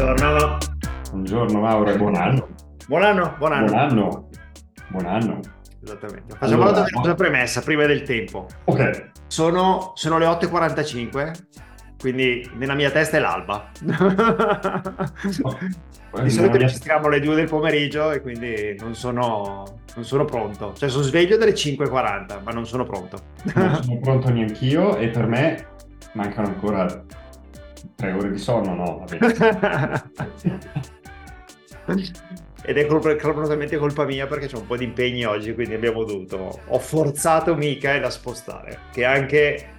Buongiorno. Buongiorno Mauro e buon anno. Buon anno, buon anno. Buon anno. Buon anno. Esattamente. Facciamo Allora, una premessa prima del tempo. Ok. Sono, sono le 8.45, quindi nella mia testa è l'alba. Di solito registriamo alle 2 del pomeriggio e quindi non sono, non sono pronto. Cioè sono sveglio dalle 5.40, ma non sono pronto. Non sono pronto neanch'io e per me mancano ancora tre ore di sonno, no? Ed è clamorosamente colpa mia perché ho un po' di impegni oggi, quindi abbiamo dovuto... Ho forzato Michael a spostare, che anche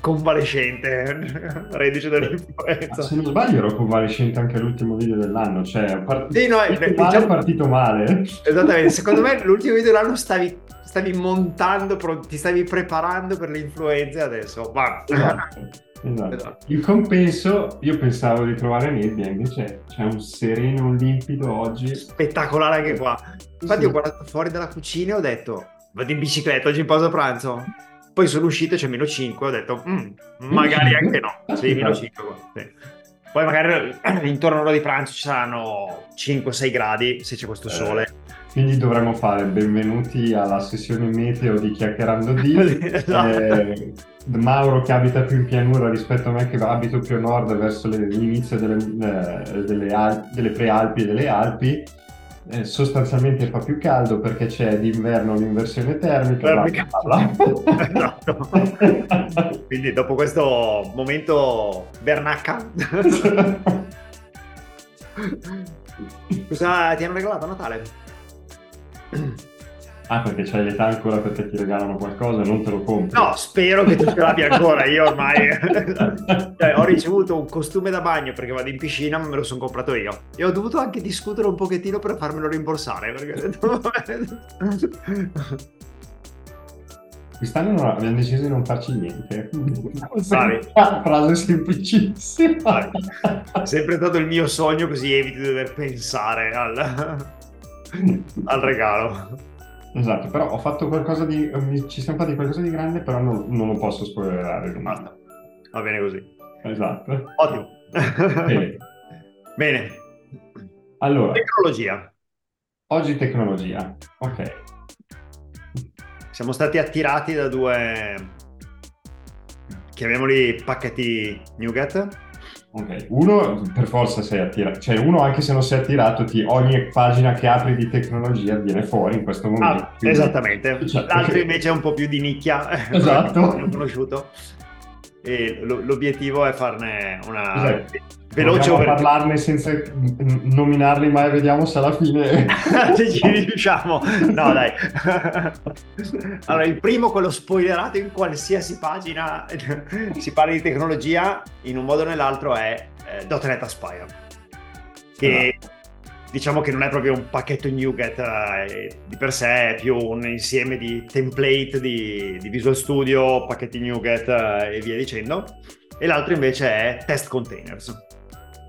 convalescente, reduce Ma dall'influenza. se non sbaglio ero convalescente anche all'ultimo video dell'anno, cioè è part- Sì, no, è- partito diciamo- partito male. Esattamente, secondo me l'ultimo video dell'anno stavi, stavi montando, ti stavi preparando per le influenze adesso. Va. Esatto. Esatto. Esatto. Il compenso, io pensavo di trovare nebbia, invece c'è un sereno, un limpido oggi. Spettacolare anche qua. Infatti Sì. ho guardato fuori dalla cucina e ho detto, vado in bicicletta oggi in pausa pranzo. Poi sono uscito e c'è meno 5, ho detto, "Mm, magari cinque? anche no. Sì, meno 5. Poi magari intorno all'ora di pranzo ci saranno 5-6 gradi se c'è questo Eh, sole. Quindi dovremmo fare benvenuti alla sessione meteo di Chiacchierando di Esatto. eh, Mauro che abita più in pianura rispetto a me che abito più a nord verso le- l'inizio delle, eh, delle, Al- delle prealpi e delle Alpi. Eh, sostanzialmente fa più caldo perché c'è d'inverno l'inversione termica. Termica. bla, bla, bla. Esatto. Quindi dopo questo momento bernacca, cosa ti hanno regalato a Natale? Ah, perché c'hai l'età ancora perché ti regalano qualcosa, non te lo compri. No, spero che tu ce l'abbia ancora. Io ormai Cioè, ho ricevuto un costume da bagno perché vado in piscina, ma me lo sono comprato io. E ho dovuto anche discutere un pochettino per farmelo rimborsare. Perché Quest'anno non- abbiamo deciso di non farci niente. Bravi. Frase semplicissima. È sempre stato il mio sogno, così evito di dover pensare al, al regalo. Esatto, però ho fatto qualcosa di... mi- ci siamo fatti qualcosa di grande, però non, non lo posso spoilerare. Basta. Va bene così. Esatto. Ottimo. Bene. Bene. Allora, Tecnologia. oggi tecnologia. Ok. Siamo stati attirati da due, chiamiamoli pacchetti Nougat. Ok, uno per forza sei attirato, cioè uno anche se non sei attirato, ti, ogni pagina che apri di tecnologia viene fuori in questo momento. Ah, quindi- esattamente. Cioè, L'altro ok. invece è un po' più di nicchia. Esatto. Non conosciuto. E lo- l'obiettivo è farne una Esatto. Veloce over... parlarne senza nominarli mai, vediamo se alla fine... Se ci riusciamo. No, dai. Allora, il primo, quello spoilerato in qualsiasi pagina si parla di tecnologia, in un modo o nell'altro è eh, .NET Aspire. Che diciamo che non è proprio un pacchetto NuGet eh, di per sé, è più un insieme di template di, di Visual Studio, pacchetti NuGet eh, e via dicendo. E l'altro invece è Test Containers,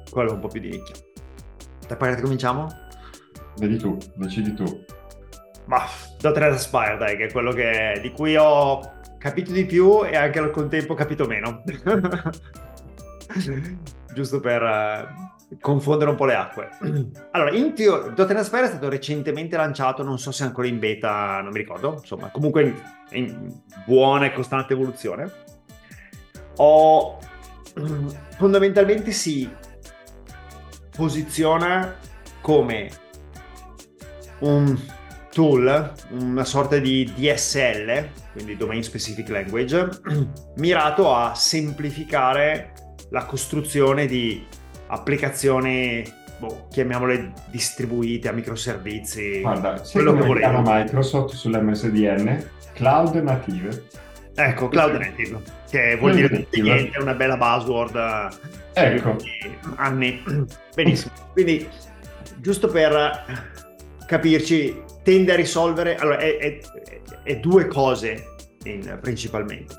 quello è un po' più di nicchia. Da parte cominciamo? Vedi tu, decidi tu. Ma .NET Aspire, dai, che è quello che- di cui ho capito di più e anche al contempo capito meno. Giusto per eh, confondere un po' le acque. Allora, in teo- .NET Aspire è stato recentemente lanciato, non so se è ancora in beta, non mi ricordo, insomma, comunque in, in buona e costante evoluzione. Ho fondamentalmente si posiziona come un tool, una sorta di DSL, quindi Domain Specific Language, mirato a semplificare la costruzione di applicazioni, boh, chiamiamole distribuite a microservizi. Guarda, quello che volevo. Microsoft sull'MSDN? Cloud Native. Ecco, Cloud Native, che vuol dire niente, è una bella buzzword eh, Ecco. anni. Benissimo. Quindi, giusto per capirci, tende a risolvere, allora, è, è- è due cose in- principalmente.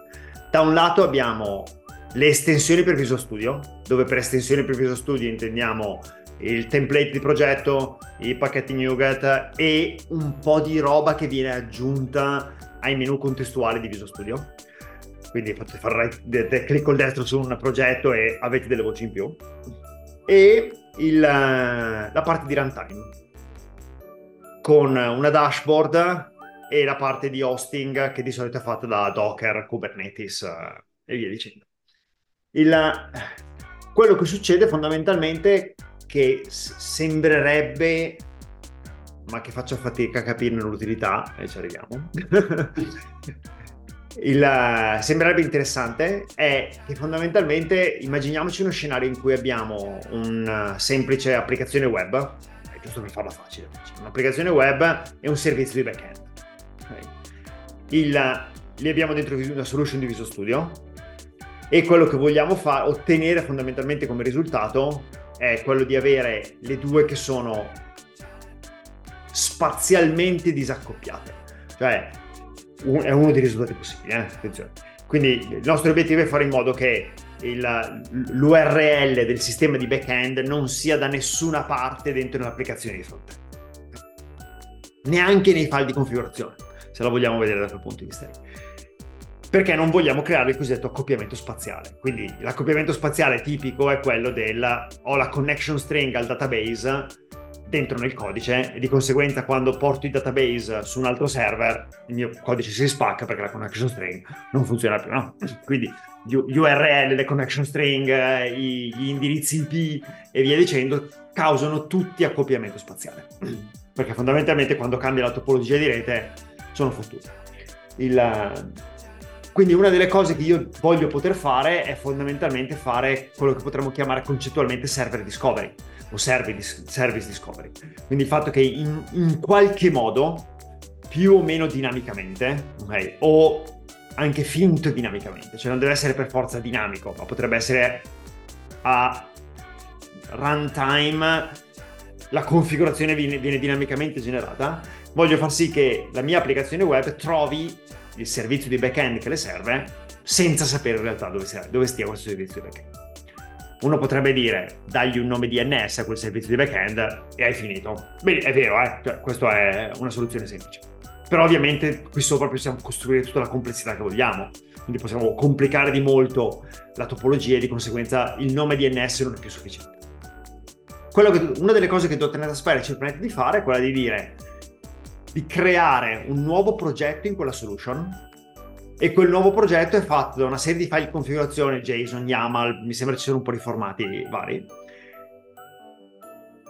Da un lato abbiamo le estensioni per Visual Studio, dove per estensioni per Visual Studio intendiamo il template di progetto, i pacchetti NuGet e un po' di roba che viene aggiunta ai menu contestuali di Visual Studio. Quindi de- clic col destro su un progetto e avete delle voci in più. E il, la parte di runtime con una dashboard e la parte di hosting che di solito è fatta da Docker, Kubernetes eh, e via dicendo. Il, quello che succede fondamentalmente è che sembrerebbe ma che faccio fatica a capirne l'utilità e ci arriviamo il, sembrerebbe interessante è che fondamentalmente immaginiamoci uno scenario in cui abbiamo una semplice applicazione web, giusto per farla facile, un'applicazione web e un servizio di backend. Okay. Il, li abbiamo dentro una solution di Visual Studio e quello che vogliamo fare, ottenere fondamentalmente come risultato è quello di avere le due che sono spazialmente disaccoppiate. Cioè, un, è uno dei risultati possibili, eh? attenzione. Quindi il nostro obiettivo è fare in modo che il, l'URL del sistema di backend non sia da nessuna parte dentro l'applicazione di frontend. Neanche nei file di configurazione, se la vogliamo vedere da quel punto di vista. Perché non vogliamo creare il cosiddetto accoppiamento spaziale. Quindi l'accoppiamento spaziale tipico è quello del ho la connection string al database dentro nel codice e di conseguenza quando porto il database su un altro server il mio codice si spacca perché la connection string non funziona più, no? Quindi URL, le connection string, gli indirizzi IP e via dicendo causano tutti accoppiamento spaziale perché fondamentalmente quando cambia la topologia di rete sono fottuti. Il, quindi una delle cose che io voglio poter fare è fondamentalmente fare quello che potremmo chiamare concettualmente server discovery o service, discovery. Quindi il fatto che in, in qualche modo, più o meno dinamicamente, okay, o anche finto dinamicamente, cioè non deve essere per forza dinamico, ma potrebbe essere a runtime la configurazione viene, viene, dinamicamente generata, voglio far sì che la mia applicazione web trovi il servizio di backend che le serve senza sapere in realtà dove, dove stia questo servizio di backend. Uno potrebbe dire, dagli un nome DNS a quel servizio di backend e hai finito. Bene, è vero, eh? cioè, questa è una soluzione semplice. Però ovviamente qui sopra possiamo costruire tutta la complessità che vogliamo. Quindi possiamo complicare di molto la topologia e di conseguenza il nome DNS non è più sufficiente. Che, una delle cose che .NET Aspire ci permette di fare è quella di dire di creare un nuovo progetto in quella solution e quel nuovo progetto è fatto da una serie di file di configurazione JSON, YAML, mi sembra ci sono un po' di formati vari,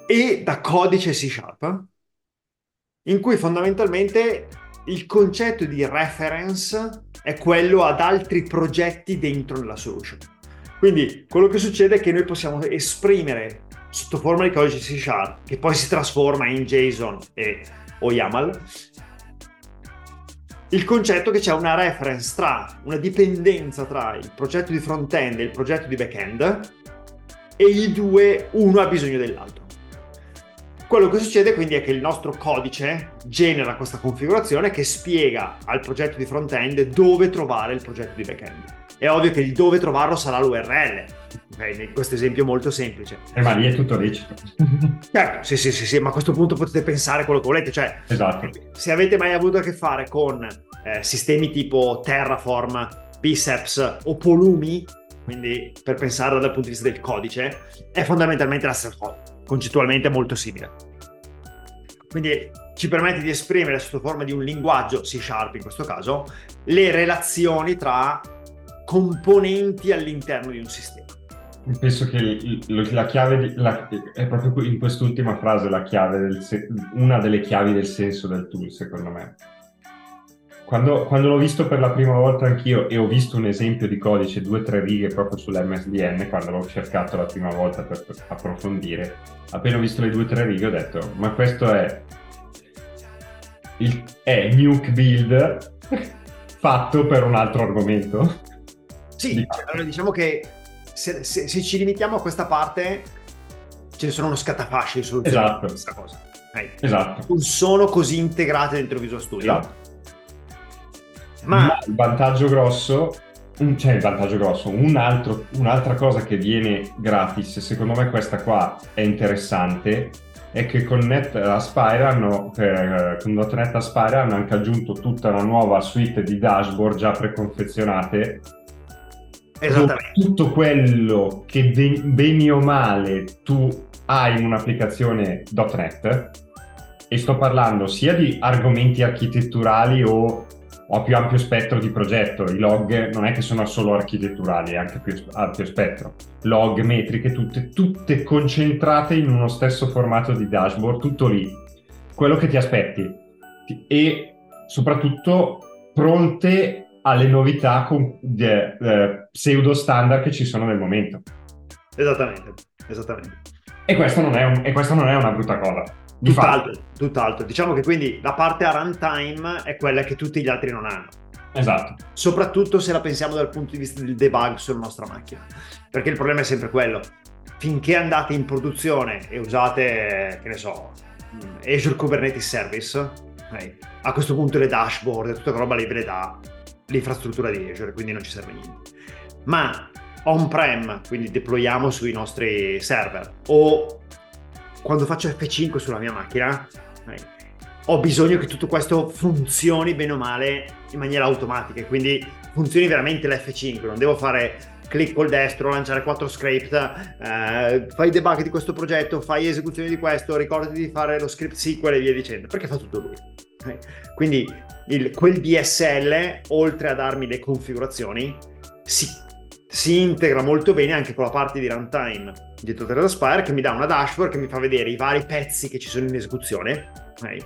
e da codice C Sharp, in cui fondamentalmente il concetto di reference è quello ad altri progetti dentro la solution. Quindi quello che succede è che noi possiamo esprimere sotto forma di codice C Sharp, che poi si trasforma in JSON e, o YAML, il concetto che c'è una reference tra, una dipendenza tra il progetto di front-end e il progetto di back-end e i due, uno ha bisogno dell'altro. Quello che succede quindi è che il nostro codice genera questa configurazione che spiega al progetto di front-end dove trovare il progetto di back-end. È ovvio che il dove trovarlo sarà l'URL, okay? questo esempio molto semplice. Eh, ma lì è tutto lecito. certo, sì, sì, sì, sì, ma a questo punto potete pensare quello che volete, cioè esatto. se avete mai avuto a che fare con eh, sistemi tipo Terraform, Biceps o Polumi, quindi per pensare dal punto di vista del codice, è fondamentalmente la stessa cosa, concettualmente molto simile. Quindi ci permette di esprimere sotto forma di un linguaggio C Sharp in questo caso le relazioni tra componenti all'interno di un sistema. Penso che la chiave di, la, è proprio in quest'ultima frase la chiave del, una delle chiavi del senso del tool, secondo me. Quando, quando, l'ho visto per la prima volta anch'io e ho visto un esempio di codice, due o tre righe proprio sull'MSDN, quando l'ho cercato la prima volta per, per approfondire, appena ho visto le due o tre righe ho detto, ma questo è, il, è Nuke Build fatto per un altro argomento? Sì, allora diciamo che se, se, se, ci limitiamo a questa parte, ce ne sono uno scatafasci di soluzioni esatto. per questa cosa. Okay. Esatto. Non sono così integrate dentro Visual Studio. Esatto. Ma... Ma il vantaggio grosso cioè il vantaggio grosso, un altro, un'altra cosa che viene gratis, secondo me questa qua è interessante, è che con Net Aspire hanno, eh, con .NET Aspire hanno anche aggiunto tutta una nuova suite di dashboard già preconfezionate. Tutto quello che bene o male tu hai un'applicazione .NET e sto parlando sia di argomenti architetturali o, o più ampio spettro di progetto. I log non è che sono solo architetturali, è anche più ampio spettro. Log, metriche, tutte, tutte concentrate in uno stesso formato di dashboard, tutto lì. Quello che ti aspetti. E soprattutto pronte alle novità con, eh, eh, pseudo standard che ci sono nel momento. Esattamente, esattamente. E questo non è, un, questo non è una brutta cosa. Tutt'altro, tutt'altro. Diciamo che quindi la parte a runtime è quella che tutti gli altri non hanno. Esatto. Soprattutto se la pensiamo dal punto di vista del debug sulla nostra macchina. Perché il problema è sempre quello. Finché andate in produzione e usate, che ne so, Azure Kubernetes Service, okay, a questo punto le dashboard e tutta quella roba lì ve le dà l'infrastruttura di Azure, quindi non ci serve niente. Ma on-prem, quindi deployiamo sui nostri server, o quando faccio F5 sulla mia macchina, eh, ho bisogno che tutto questo funzioni bene o male in maniera automatica, e quindi funzioni veramente l'F5, non devo fare clic col destro, lanciare quattro script, eh, fai debug di questo progetto, fai esecuzione di questo, ricordati di fare lo script SQL e via dicendo, perché fa tutto lui. Quindi il, quel DSL, oltre a darmi le configurazioni, si si integra molto bene anche con la parte di runtime dietro Terra Spire che mi dà una dashboard che mi fa vedere i vari pezzi che ci sono in esecuzione. Okay.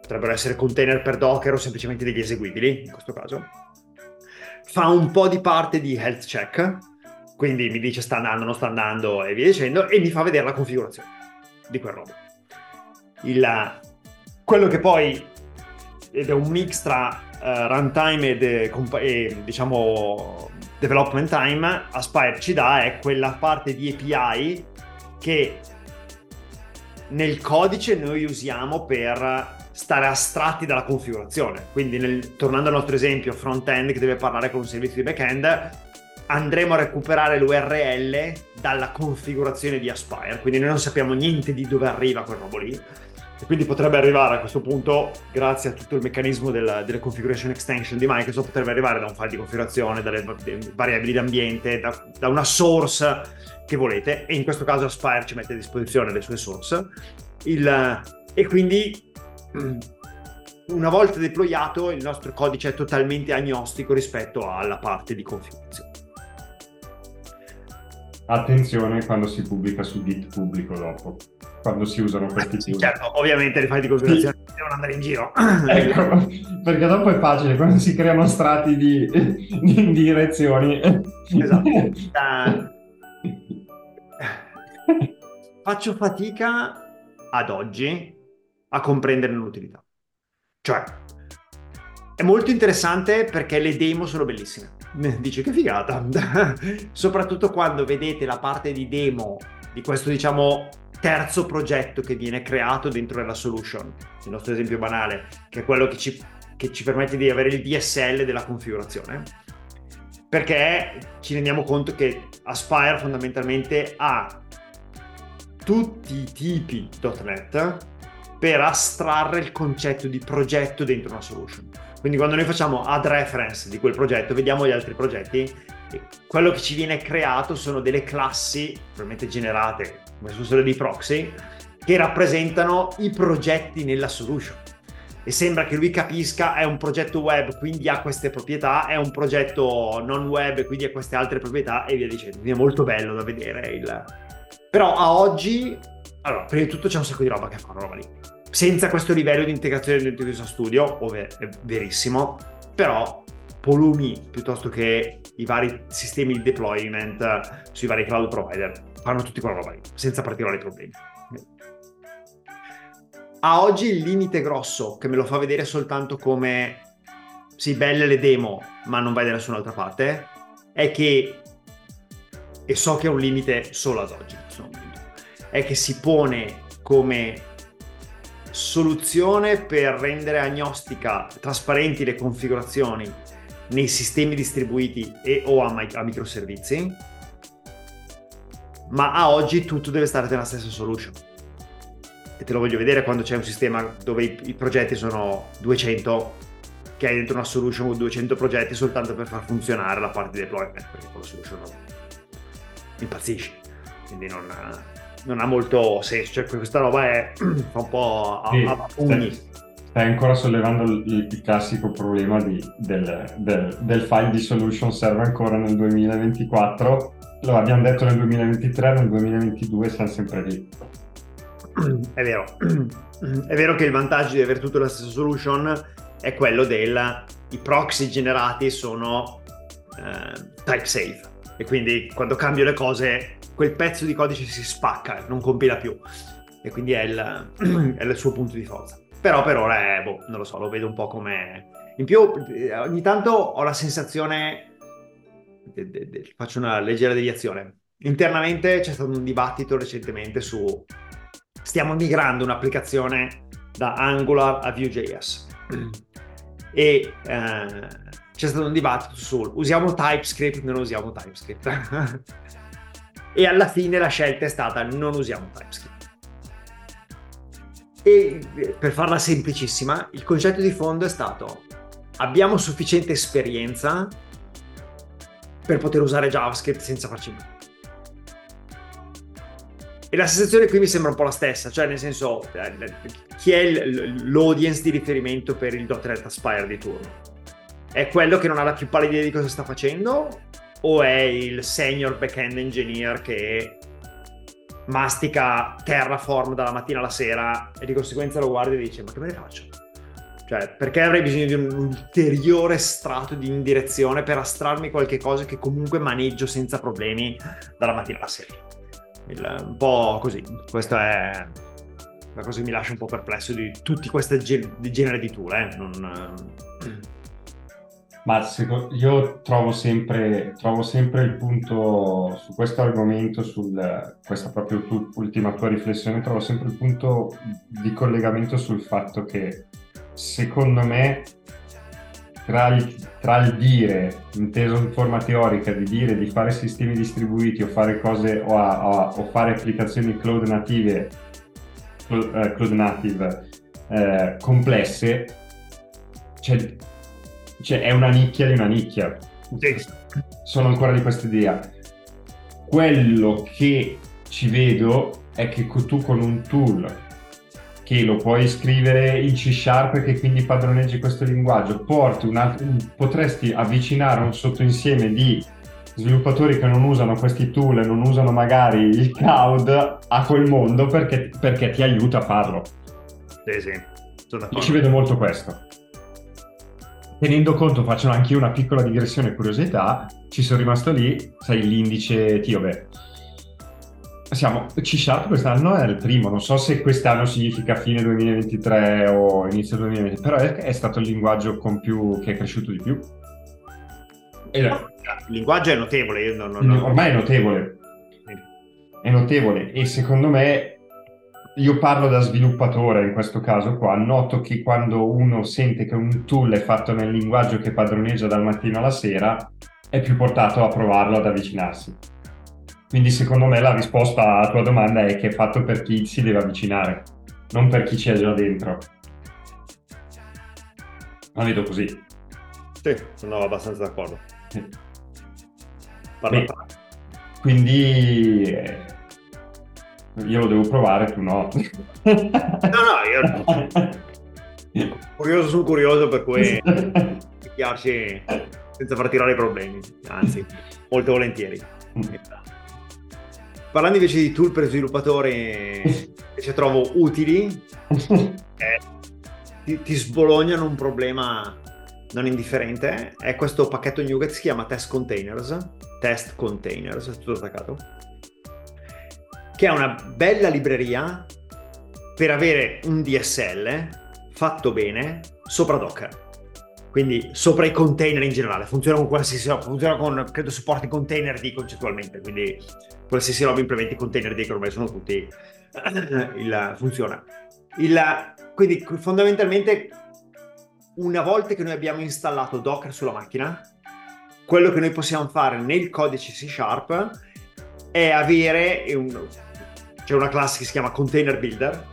Potrebbero essere container per Docker o semplicemente degli eseguibili, in questo caso. Fa un po' di parte di health check, quindi mi dice sta andando, non sta andando e via dicendo, e mi fa vedere la configurazione di quel robo. Il, quello che poi ed è un mix tra uh, runtime ed, e, diciamo development time Aspire ci dà è quella parte di API che nel codice noi usiamo per stare astratti dalla configurazione. Quindi, nel, tornando al nostro esempio front-end che deve parlare con un servizio di back-end, andremo a recuperare l'URL dalla configurazione di Aspire. Quindi noi non sappiamo niente di dove arriva quel robo lì e quindi potrebbe arrivare a questo punto, grazie a tutto il meccanismo della, delle configuration extension di Microsoft, potrebbe arrivare da un file di configurazione, dalle variabili d'ambiente, da, da una source che volete, e in questo caso Aspire ci mette a disposizione le sue source. Il, e quindi una volta deployato il nostro codice è totalmente agnostico rispetto alla parte di configurazione. Attenzione quando si pubblica su Git pubblico dopo quando si usano questi sì, certo, ovviamente le file di configurazione sì. devono andare in giro. ecco, perché dopo è facile quando si creano strati di, di direzioni. Esatto. Faccio fatica ad oggi a comprenderne l'utilità. Cioè, è molto interessante perché le demo sono bellissime. Dice che figata. Soprattutto quando vedete la parte di demo di questo, diciamo, terzo progetto che viene creato dentro la solution, il nostro esempio banale, che è quello che ci, che ci permette di avere il DSL della configurazione, perché ci rendiamo conto che Aspire fondamentalmente ha tutti i tipi .NET per astrarre il concetto di progetto dentro una solution. Quindi quando noi facciamo add reference di quel progetto, vediamo gli altri progetti, quello che ci viene creato sono delle classi, probabilmente generate come se fossero dei proxy, che rappresentano i progetti nella solution. E sembra che lui capisca è un progetto web, quindi ha queste proprietà, è un progetto non web, quindi ha queste altre proprietà e via dicendo. Quindi è molto bello da vedere. Il... Però a oggi, allora, prima di tutto c'è un sacco di roba che fanno roba lì. Senza questo livello di integrazione dentro Visual Studio, ove è verissimo, però volumi piuttosto che i vari sistemi di deployment sui vari cloud provider fanno tutti quella roba lì, senza particolari problemi. A oggi il limite grosso che me lo fa vedere soltanto come sì, belle le demo, ma non vai da nessun'altra parte, è che, e so che è un limite solo ad oggi, è che si pone come soluzione per rendere agnostica, trasparenti le configurazioni nei sistemi distribuiti e o a, a microservizi, ma a oggi tutto deve stare nella stessa solution. E te lo voglio vedere quando c'è un sistema dove i, i progetti sono 200, che hai dentro una solution con 200 progetti soltanto per far funzionare la parte di deployment, perché con la solution non impazzisci. Quindi non, non ha molto senso, cioè questa roba è fa un po' a, Sì, a pugni. stai, ancora sollevando il, il classico problema di- del, del- del file di solution serve ancora nel 2024. Lo abbiamo detto nel 2023, nel 2022 siamo sempre lì. È vero, è vero che il vantaggio di avere tutto la stessa solution è quello del i proxy generati sono eh, type safe e quindi quando cambio le cose quel pezzo di codice si spacca, non compila più. E quindi è il, è il suo punto di forza. Però per ora è, boh, non lo so, lo vedo un po' come... In più ogni tanto ho la sensazione, de- de- de- faccio una leggera deviazione, internamente c'è stato un dibattito recentemente su stiamo migrando un'applicazione da Angular a Vue.js e eh, c'è stato un dibattito sul usiamo TypeScript, non usiamo TypeScript e alla fine la scelta è stata non usiamo TypeScript. E eh, per farla semplicissima, il concetto di fondo è stato abbiamo sufficiente esperienza per poter usare JavaScript senza farci male. E la sensazione qui mi sembra un po' la stessa, cioè nel senso, eh, chi è l'audience di riferimento per il .NET Aspire di turno? È quello che non ha la più pallida idea di cosa sta facendo? O è il senior backend engineer che mastica Terraform dalla mattina alla sera e di conseguenza lo guarda e dice ma che me ne faccio? Cioè, perché avrei bisogno di un ulteriore strato di indirezione per astrarmi qualche cosa che comunque maneggio senza problemi dalla mattina alla sera? Il- un po' così. Questa è la cosa che mi lascia un po' perplesso di tutti questi genere di tool. Eh? Non, eh, Ma seco- io trovo sempre, trovo sempre il punto su questo argomento, su questa proprio tu- ultima tua riflessione, trovo sempre il punto di collegamento sul fatto che secondo me tra il, tra il dire, inteso in forma teorica, di dire di fare sistemi distribuiti o fare cose o, a- o- o fare applicazioni cloud native, clo- eh, cloud native eh, complesse, c'è cioè è una nicchia di una nicchia. Sono ancora di questa idea. Quello che ci vedo è che tu con un tool che lo puoi scrivere in C Sharp e che quindi padroneggi questo linguaggio, porti un potresti avvicinare un sottoinsieme di sviluppatori che non usano questi tool e non usano magari il cloud a quel mondo perché, perché ti aiuta a farlo. Sì, sì, sono Io d'accordo. ci vedo molto questo. Tenendo conto, faccio anche io una piccola digressione e curiosità, ci sono rimasto lì, sai, l'indice Tiobe. Siamo, C Sharp quest'anno è il primo, non so se quest'anno significa fine 2023 o inizio 2020, però è, è stato il linguaggio con più, che è cresciuto di più. E- Il linguaggio è notevole, non- non- ormai è notevole, è notevole e secondo me io parlo da sviluppatore in questo caso qua, noto che quando uno sente che un tool è fatto nel linguaggio che padroneggia dal mattino alla sera, è più portato a provarlo, ad avvicinarsi. Quindi secondo me la risposta alla tua domanda è che è fatto per chi si deve avvicinare, non per chi c'è già dentro. La vedo così. Sì, sono abbastanza d'accordo. Sì. Parla- Beh, Quindi eh, io lo devo provare, tu no. No, no, io curioso sono curioso, per cui picchiarci senza far tirare i problemi, anzi, molto volentieri. Parlando invece di tool per sviluppatori che trovo utili, eh, ti, ti sbolognano un problema non indifferente, è questo pacchetto NuGet che si chiama Test Containers, Test Containers, è tutto attaccato, che è una bella libreria per avere un DSL fatto bene sopra Docker. Quindi sopra i container in generale, funziona con qualsiasi roba, funziona con, credo supporti container D concettualmente, quindi qualsiasi roba implementi container D che ormai sono tutti, il, funziona. Il, quindi fondamentalmente una volta che noi abbiamo installato Docker sulla macchina, quello che noi possiamo fare nel codice C Sharp è avere un, c'è una classe che si chiama Container Builder,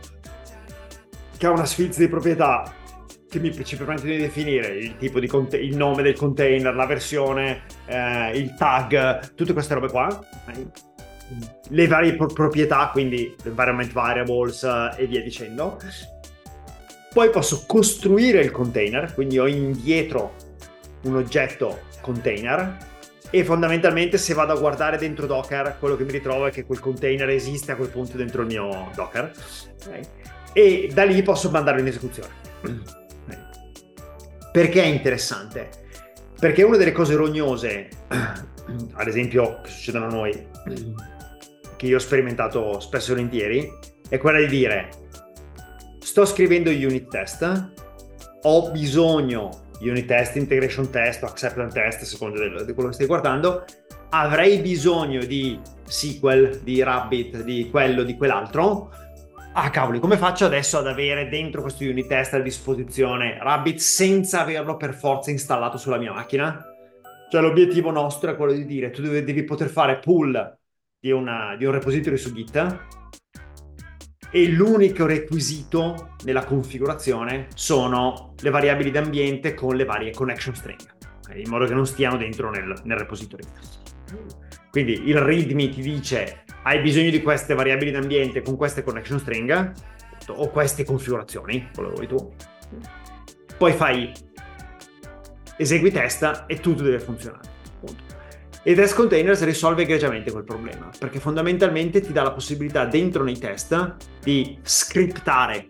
che ha una sfilza di proprietà che mi, ci permette di definire il di conte- il nome del container, la versione, eh, il tag, tutte queste robe qua. le varie pro- proprietà, quindi environment variables eh, e via dicendo. Poi posso costruire il container, quindi ho indietro un oggetto container e fondamentalmente se vado a guardare dentro Docker quello che mi ritrovo è che quel container esiste a quel punto dentro il mio Docker okay? e da lì posso mandarlo in esecuzione. Okay. Perché è interessante? Perché una delle cose rognose, ad esempio, che succedono a noi, che io ho sperimentato spesso e volentieri, è quella di dire sto scrivendo unit test, ho bisogno unit test, integration test, acceptance test, a seconda di quello che stai guardando, avrei bisogno di SQL, di Rabbit, di quello, di quell'altro. Ah cavoli, come faccio adesso ad avere dentro questo unit test a disposizione Rabbit senza averlo per forza installato sulla mia macchina? Cioè l'obiettivo nostro è quello di dire tu devi, devi poter fare pull di, una, di un repository su Git e l'unico requisito nella configurazione sono le variabili d'ambiente con le varie connection string, in modo che non stiano dentro nel, nel repository. Quindi il readme ti dice hai bisogno di queste variabili d'ambiente con queste connection string o queste configurazioni, quello vuoi tu. Poi fai esegui test e tutto deve funzionare. E Test Containers risolve egregiamente quel problema, perché fondamentalmente ti dà la possibilità dentro nei test di scriptare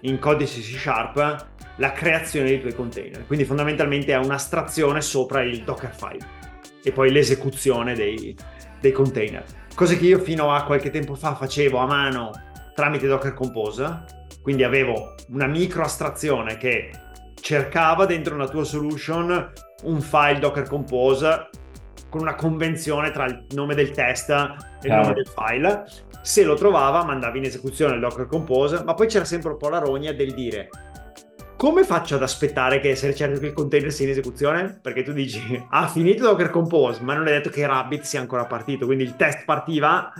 in codice C Sharp la creazione dei tuoi container. Quindi fondamentalmente è un'astrazione sopra il Dockerfile e poi l'esecuzione dei, dei container. Cose che io fino a qualche tempo fa facevo a mano tramite Docker Compose, quindi avevo una micro astrazione che cercava dentro una tua solution un file Docker Compose con una convenzione tra il nome del test e il nome del file. Se lo trovava, mandava in esecuzione il Docker Compose, ma poi c'era sempre un po' la rogna del dire come faccio ad aspettare che essere certo che il container sia in esecuzione? Perché tu dici, ha ah, finito Docker Compose, ma non è detto che Rabbit sia ancora partito, quindi il test partiva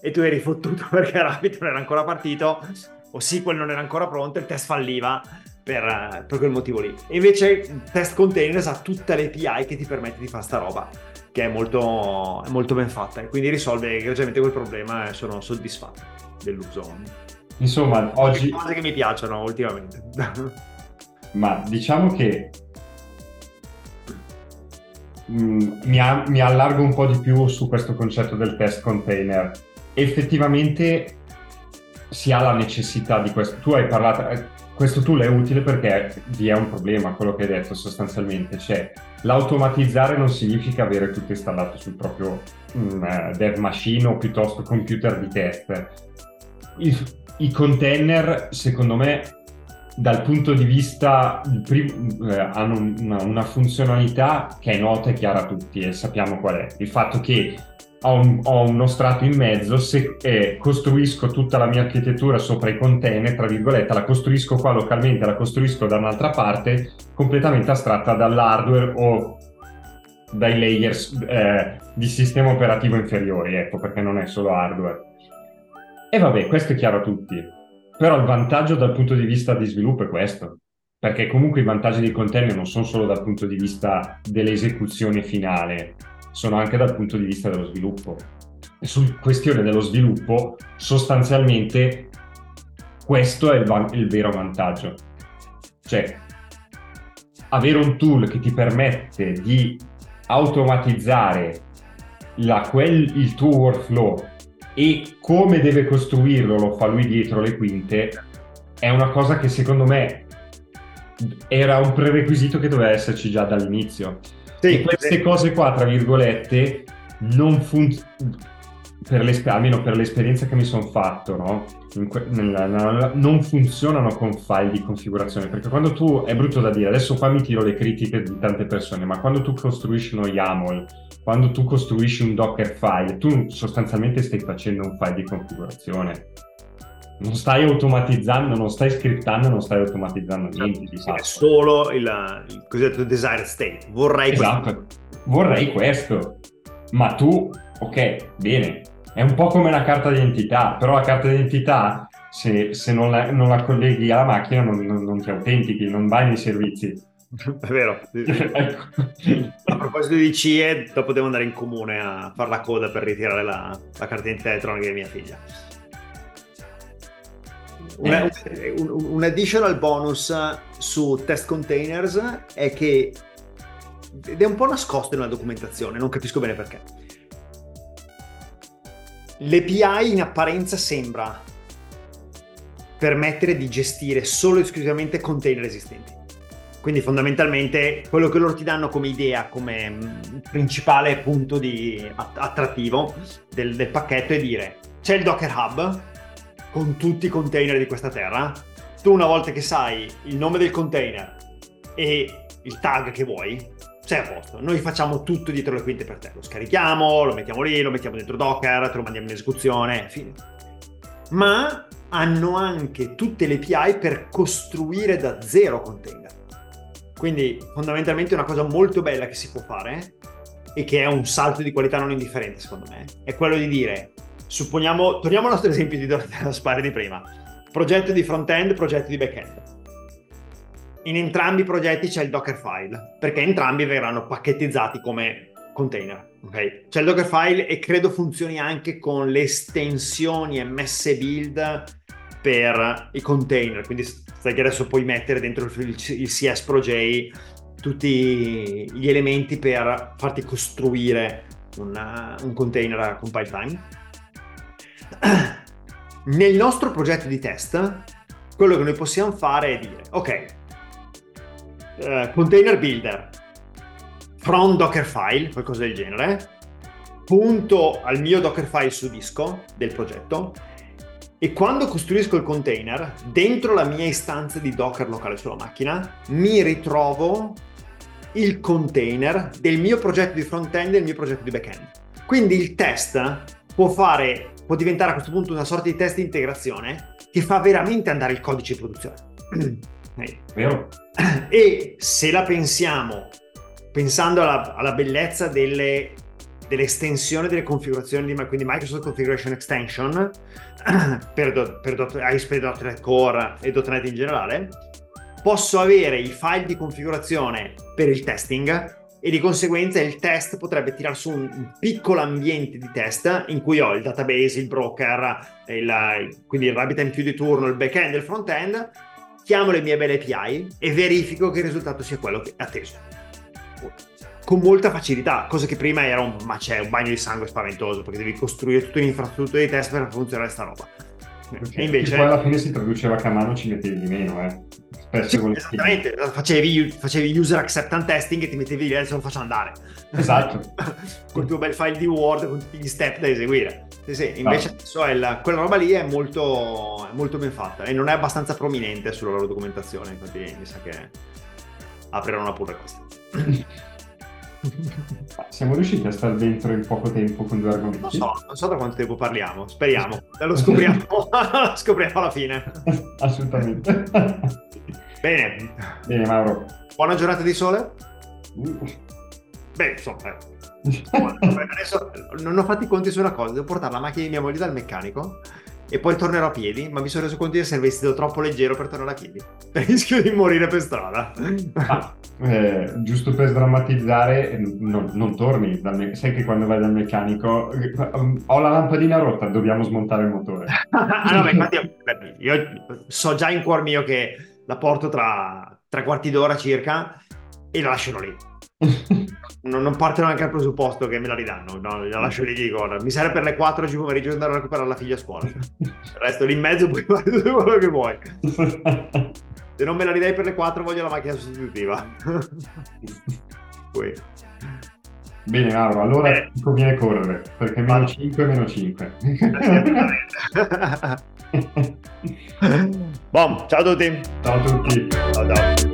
e tu eri fottuto perché Rabbit non era ancora partito o SQL non era ancora pronto, il test falliva per, per quel motivo lì. E invece il test containers ha tutte le API che ti permette di fare sta roba che è molto, è molto ben fatta e quindi risolve egregiamente quel problema e sono soddisfatto dell'uso. Insomma, oggi... Cose che mi piacciono ultimamente. Ma diciamo che mm, mi, a, mi, allargo un po' di più su questo concetto del test container. Effettivamente si ha la necessità di questo. Tu hai parlato, questo tool è utile perché vi è un problema, quello che hai detto sostanzialmente, cioè l'automatizzare non significa avere tutto installato sul proprio um, dev machine o piuttosto computer di test. I, I, container, secondo me, dal punto di vista, prim- eh, hanno una, una funzionalità che è nota e chiara a tutti e sappiamo qual è. Il fatto che ho, un, ho uno strato in mezzo, se eh, costruisco tutta la mia architettura sopra i container, tra virgolette, la costruisco qua localmente, la costruisco da un'altra parte, completamente astratta dall'hardware o dai layers eh, di sistema operativo inferiori, ecco, perché non è solo hardware. E vabbè, questo è chiaro a tutti. Però il vantaggio dal punto di vista di sviluppo è questo, perché comunque i vantaggi dei container non sono solo dal punto di vista dell'esecuzione finale, sono anche dal punto di vista dello sviluppo. E su questione dello sviluppo, sostanzialmente questo è il, van- il vero vantaggio. Cioè, avere un tool che ti permette di automatizzare la, quel, il tuo workflow e come deve costruirlo lo fa lui dietro le quinte è una cosa che secondo me era un prerequisito che doveva esserci già dall'inizio sì, queste cose qua, tra virgolette, non funzionano per almeno per l'esperienza che mi sono fatto, no? Que- nella, nella, non funzionano con file di configurazione, perché quando tu, è brutto da dire, adesso qua mi tiro le critiche di tante persone, ma quando tu costruisci uno YAML, quando tu costruisci un Docker file, tu sostanzialmente stai facendo un file di configurazione non stai automatizzando, non stai scriptando, non stai automatizzando niente di fatto. È solo il, il cosiddetto desired state. Vorrei esatto. questo. Vorrei questo. Ma tu, ok, bene. È un po' come una carta d'identità, però la carta d'identità, se, se non, la, non, la, colleghi alla macchina, non, non, non ti autentichi, non vai nei servizi. È vero. ecco. A proposito di CIE, dopo devo andare in comune a fare la coda per ritirare la, la carta elettronica di mia figlia. Una, eh. un, un, additional bonus su test containers è che ed è un po' nascosto nella documentazione, non capisco bene perché. L'API in apparenza sembra permettere di gestire solo e esclusivamente container esistenti. Quindi fondamentalmente quello che loro ti danno come idea, come mm, principale punto di attrattivo del, del pacchetto è dire c'è il Docker Hub con tutti i container di questa terra, tu una volta che sai il nome del container e il tag che vuoi, sei a posto. Noi facciamo tutto dietro le quinte per te. Lo scarichiamo, lo mettiamo lì, lo mettiamo dentro Docker, te lo mandiamo in esecuzione, fine. Ma hanno anche tutte le API per costruire da zero container. Quindi fondamentalmente una cosa molto bella che si può fare e che è un salto di qualità non indifferente secondo me, è quello di dire, supponiamo, torniamo al nostro esempio di Spare di prima, progetto di front-end, progetto di back-end. In entrambi i progetti c'è il Dockerfile, perché entrambi verranno pacchettizzati come container. Okay? C'è il Dockerfile e credo funzioni anche con le estensioni MS build per i container, quindi sai che adesso puoi mettere dentro il, il CS J tutti gli elementi per farti costruire una, un container a compile time. Nel nostro progetto di test, quello che noi possiamo fare è dire, ok, uh, container builder from Dockerfile, qualcosa del genere, punto al mio Dockerfile su disco del progetto e quando costruisco il container, dentro la mia istanza di Docker locale sulla macchina, mi ritrovo il container del mio progetto di front-end e del mio progetto di back-end. Quindi il test può fare, può diventare a questo punto una sorta di test di integrazione che fa veramente andare il codice in produzione. Vero. E se la pensiamo, pensando alla, alla bellezza delle dell'estensione delle configurazioni di quindi Microsoft Configuration Extension per, per ASP.NET Core e .NET in generale, posso avere i file di configurazione per il testing e di conseguenza il test potrebbe tirare su un, piccolo ambiente di test in cui ho il database, il broker, il, quindi il RabbitMQ di turno, il backend e il frontend, chiamo le mie belle API e verifico che il risultato sia quello atteso con molta facilità, cosa che prima era un un bagno di sangue spaventoso, perché devi costruire tutta un'infrastruttura di test per far funzionare sta roba. Okay. E invece... Poi alla fine si traduceva che a mano ci mettevi di meno, eh. Sì, esattamente, facevi, facevi, user acceptance testing e ti mettevi lì e adesso lo faccio andare. Esatto. con il tuo bel file di Word, con tutti gli step da eseguire. Sì, sì, invece no. adesso il, quella roba lì è molto, è molto ben fatta e non è abbastanza prominente sulla loro documentazione, infatti mi sa che apriranno pure questa. Siamo riusciti a stare dentro in poco tempo con due argomenti? Non so, non so da quanto tempo parliamo, speriamo. Lo scopriamo, scopriamo alla fine. Assolutamente. Bene. Bene, Mauro. Buona giornata di sole? Beh, insomma, eh. adesso non ho fatto i conti su una cosa, devo portare la macchina di mia moglie dal meccanico e poi tornerò a piedi, ma mi sono reso conto di essere vestito troppo leggero per tornare a piedi. Rischio di morire per strada. Ah, eh, giusto per sdrammatizzare, non, non torni, me- sai che quando vai dal meccanico ho la lampadina rotta, dobbiamo smontare il motore. ah, no, infatti io so già in cuor mio che la porto tra tre quarti d'ora circa e la lascerò lì non, non partono neanche al presupposto che me la ridanno, no, la lascio lì, dico, mi serve per le 4 oggi pomeriggio andare a recuperare la figlia a scuola. Il resto lì in mezzo puoi fare tutto quello che vuoi. Se non me la ridai per le 4 voglio la macchina sostitutiva. Poi. Bene Mauro, allora eh. ti conviene correre, perché meno Vado. 5 è meno 5. Bom, ciao a tutti. Ciao a tutti. Ciao ciao.